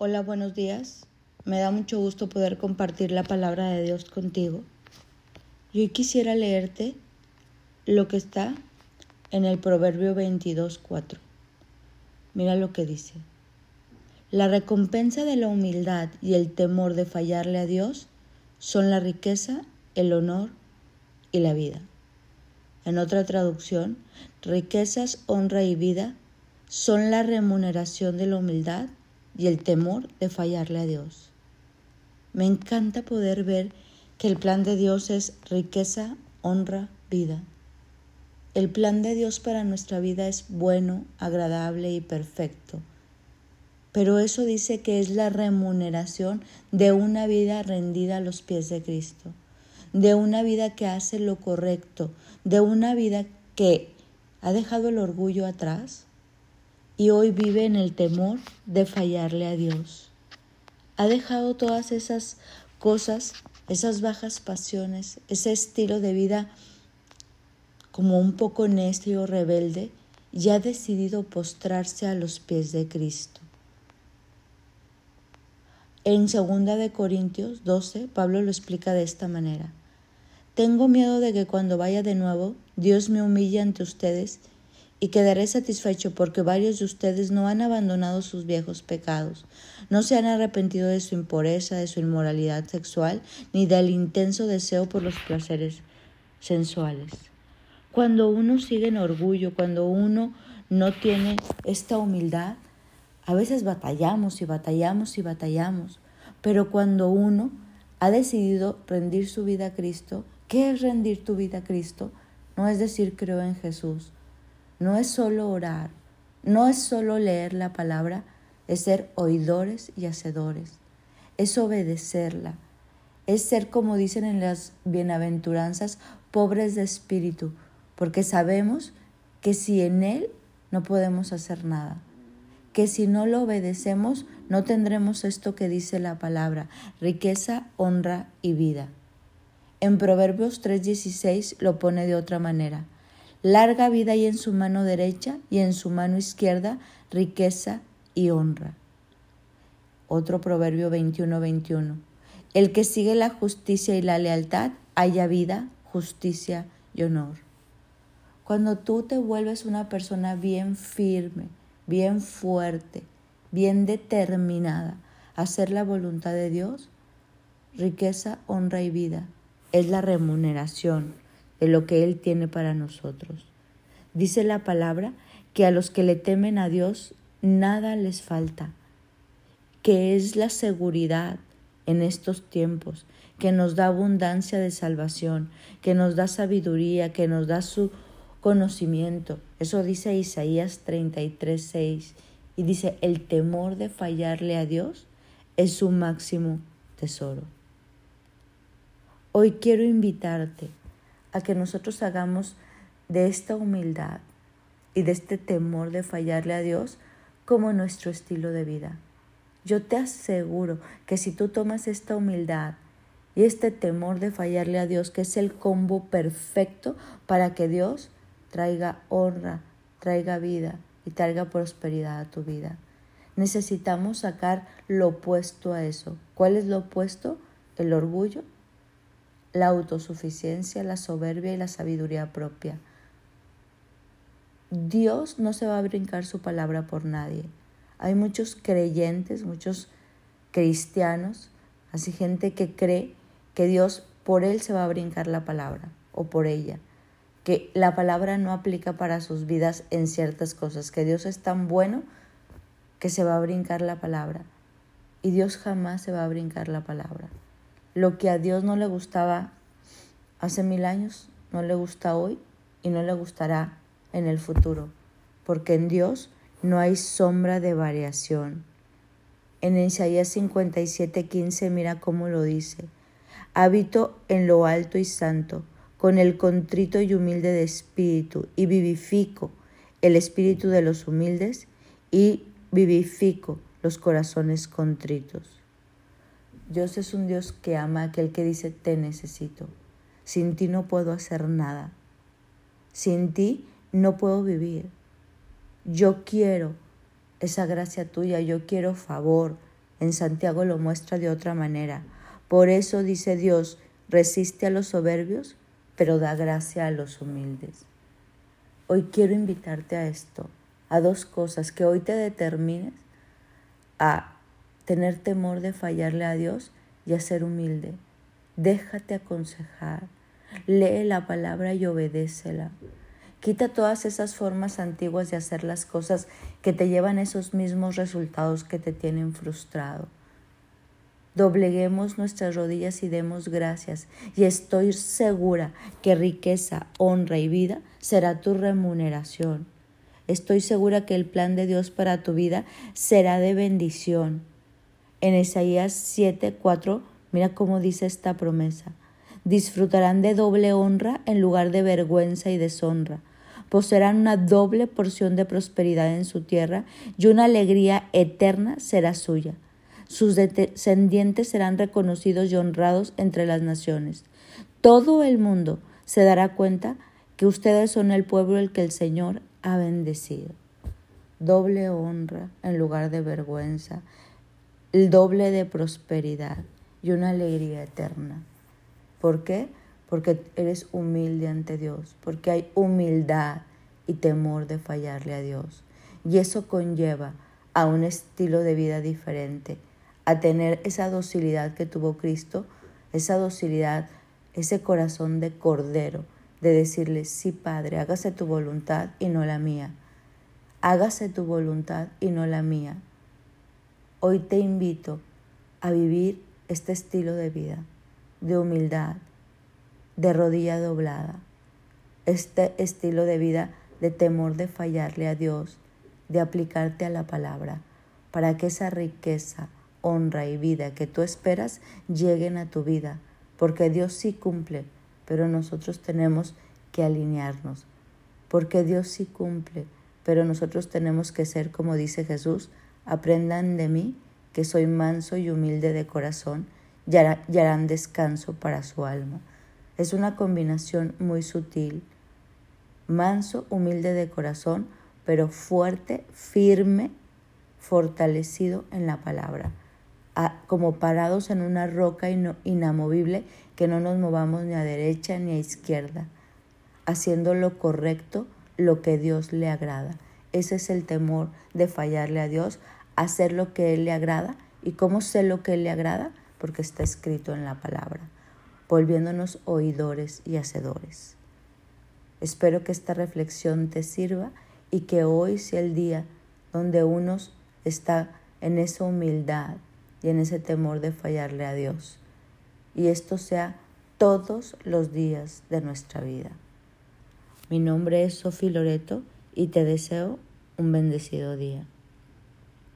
Hola, buenos días. Me da mucho gusto poder compartir la palabra de Dios contigo. Y hoy quisiera leerte lo que está en el Proverbio 22.4. Mira lo que dice. La recompensa de la humildad y el temor de fallarle a Dios son la riqueza, el honor y la vida. En otra traducción, riquezas, honra y vida son la remuneración de la humildad y el temor de fallarle a Dios. Me encanta poder ver que el plan de Dios es riqueza, honra, vida. El plan de Dios para nuestra vida es bueno, agradable y perfecto. Pero eso dice que es la remuneración de una vida rendida a los pies de Cristo, de una vida que hace lo correcto, de una vida que ha dejado el orgullo atrás, y hoy vive en el temor de fallarle a Dios. Ha dejado todas esas cosas, esas bajas pasiones, ese estilo de vida como un poco necio o rebelde y ha decidido postrarse a los pies de Cristo. En 2 de Corintios 12, Pablo lo explica de esta manera: Tengo miedo de que cuando vaya de nuevo, Dios me humille ante ustedes y quedaré satisfecho porque varios de ustedes no han abandonado sus viejos pecados, no se han arrepentido de su impureza, de su inmoralidad sexual, ni del intenso deseo por los placeres sensuales. Cuando uno sigue en orgullo, cuando uno no tiene esta humildad, a veces batallamos y batallamos y batallamos, pero cuando uno ha decidido rendir su vida a Cristo, ¿qué es rendir tu vida a Cristo? No es decir creo en Jesús, no es solo orar, no es solo leer la palabra, es ser oidores y hacedores, es obedecerla, es ser, como dicen en las bienaventuranzas, pobres de espíritu, porque sabemos que si en Él no podemos hacer nada, que si no lo obedecemos no tendremos esto que dice la palabra, riqueza, honra y vida. En Proverbios 3:16 lo pone de otra manera larga vida hay en su mano derecha y en su mano izquierda riqueza y honra. Otro proverbio 21-21. El que sigue la justicia y la lealtad haya vida, justicia y honor. Cuando tú te vuelves una persona bien firme, bien fuerte, bien determinada a hacer la voluntad de Dios, riqueza, honra y vida es la remuneración de lo que Él tiene para nosotros. Dice la palabra que a los que le temen a Dios nada les falta, que es la seguridad en estos tiempos, que nos da abundancia de salvación, que nos da sabiduría, que nos da su conocimiento. Eso dice Isaías 33, 6. Y dice, el temor de fallarle a Dios es su máximo tesoro. Hoy quiero invitarte a que nosotros hagamos de esta humildad y de este temor de fallarle a Dios como nuestro estilo de vida. Yo te aseguro que si tú tomas esta humildad y este temor de fallarle a Dios, que es el combo perfecto para que Dios traiga honra, traiga vida y traiga prosperidad a tu vida. Necesitamos sacar lo opuesto a eso. ¿Cuál es lo opuesto? El orgullo la autosuficiencia, la soberbia y la sabiduría propia. Dios no se va a brincar su palabra por nadie. Hay muchos creyentes, muchos cristianos, así gente que cree que Dios por él se va a brincar la palabra o por ella, que la palabra no aplica para sus vidas en ciertas cosas, que Dios es tan bueno que se va a brincar la palabra y Dios jamás se va a brincar la palabra. Lo que a Dios no le gustaba hace mil años, no le gusta hoy y no le gustará en el futuro, porque en Dios no hay sombra de variación. En Isaías 57:15 mira cómo lo dice. Habito en lo alto y santo, con el contrito y humilde de espíritu, y vivifico el espíritu de los humildes y vivifico los corazones contritos. Dios es un Dios que ama a aquel que dice, te necesito. Sin ti no puedo hacer nada. Sin ti no puedo vivir. Yo quiero esa gracia tuya, yo quiero favor, En Santiago lo muestra de otra manera. Por eso dice Dios, resiste a los soberbios, pero da gracia a los humildes. Hoy quiero invitarte a esto, a dos cosas, que hoy te determines a tener temor de fallarle a Dios y a ser humilde. Déjate aconsejar, lee la palabra y obedécela. Quita todas esas formas antiguas de hacer las cosas que te llevan esos mismos resultados que te tienen frustrado. Dobleguemos nuestras rodillas y demos gracias, y estoy segura que riqueza, honra y vida será tu remuneración. Estoy segura que el plan de Dios para tu vida será de bendición. En Isaías 7, 4, mira cómo dice esta promesa. Disfrutarán de doble honra en lugar de vergüenza y deshonra poseerán una doble porción de prosperidad en su tierra y una alegría eterna será suya. Sus descendientes serán reconocidos y honrados entre las naciones. Todo el mundo se dará cuenta que ustedes son el pueblo el que el Señor ha bendecido. Doble honra en lugar de vergüenza, el doble de prosperidad y una alegría eterna. ¿Por qué? porque eres humilde ante Dios, porque hay humildad y temor de fallarle a Dios. Y eso conlleva a un estilo de vida diferente, a tener esa docilidad que tuvo Cristo, esa docilidad, ese corazón de cordero, de decirle, sí Padre, hágase tu voluntad y no la mía. Hágase tu voluntad y no la mía. Hoy te invito a vivir este estilo de vida, de humildad, de rodilla doblada, este estilo de vida de temor de fallarle a Dios, de aplicarte a la palabra, para que esa riqueza, honra y vida que tú esperas lleguen a tu vida, porque Dios sí cumple, pero nosotros tenemos que alinearnos, porque Dios sí cumple, pero nosotros tenemos que ser como dice Jesús, aprendan de mí, que soy manso y humilde de corazón, y harán descanso para su alma. Es una combinación muy sutil, manso, humilde de corazón, pero fuerte, firme, fortalecido en la palabra, como parados en una roca inamovible que no nos movamos ni a derecha ni a izquierda, haciendo lo correcto, lo que Dios le agrada. Ese es el temor de fallarle a Dios, hacer lo que Él le agrada. ¿Y cómo sé lo que Él le agrada? Porque está escrito en la palabra volviéndonos oidores y hacedores. Espero que esta reflexión te sirva y que hoy sea el día donde uno está en esa humildad y en ese temor de fallarle a Dios. Y esto sea todos los días de nuestra vida. Mi nombre es Sofi Loreto y te deseo un bendecido día.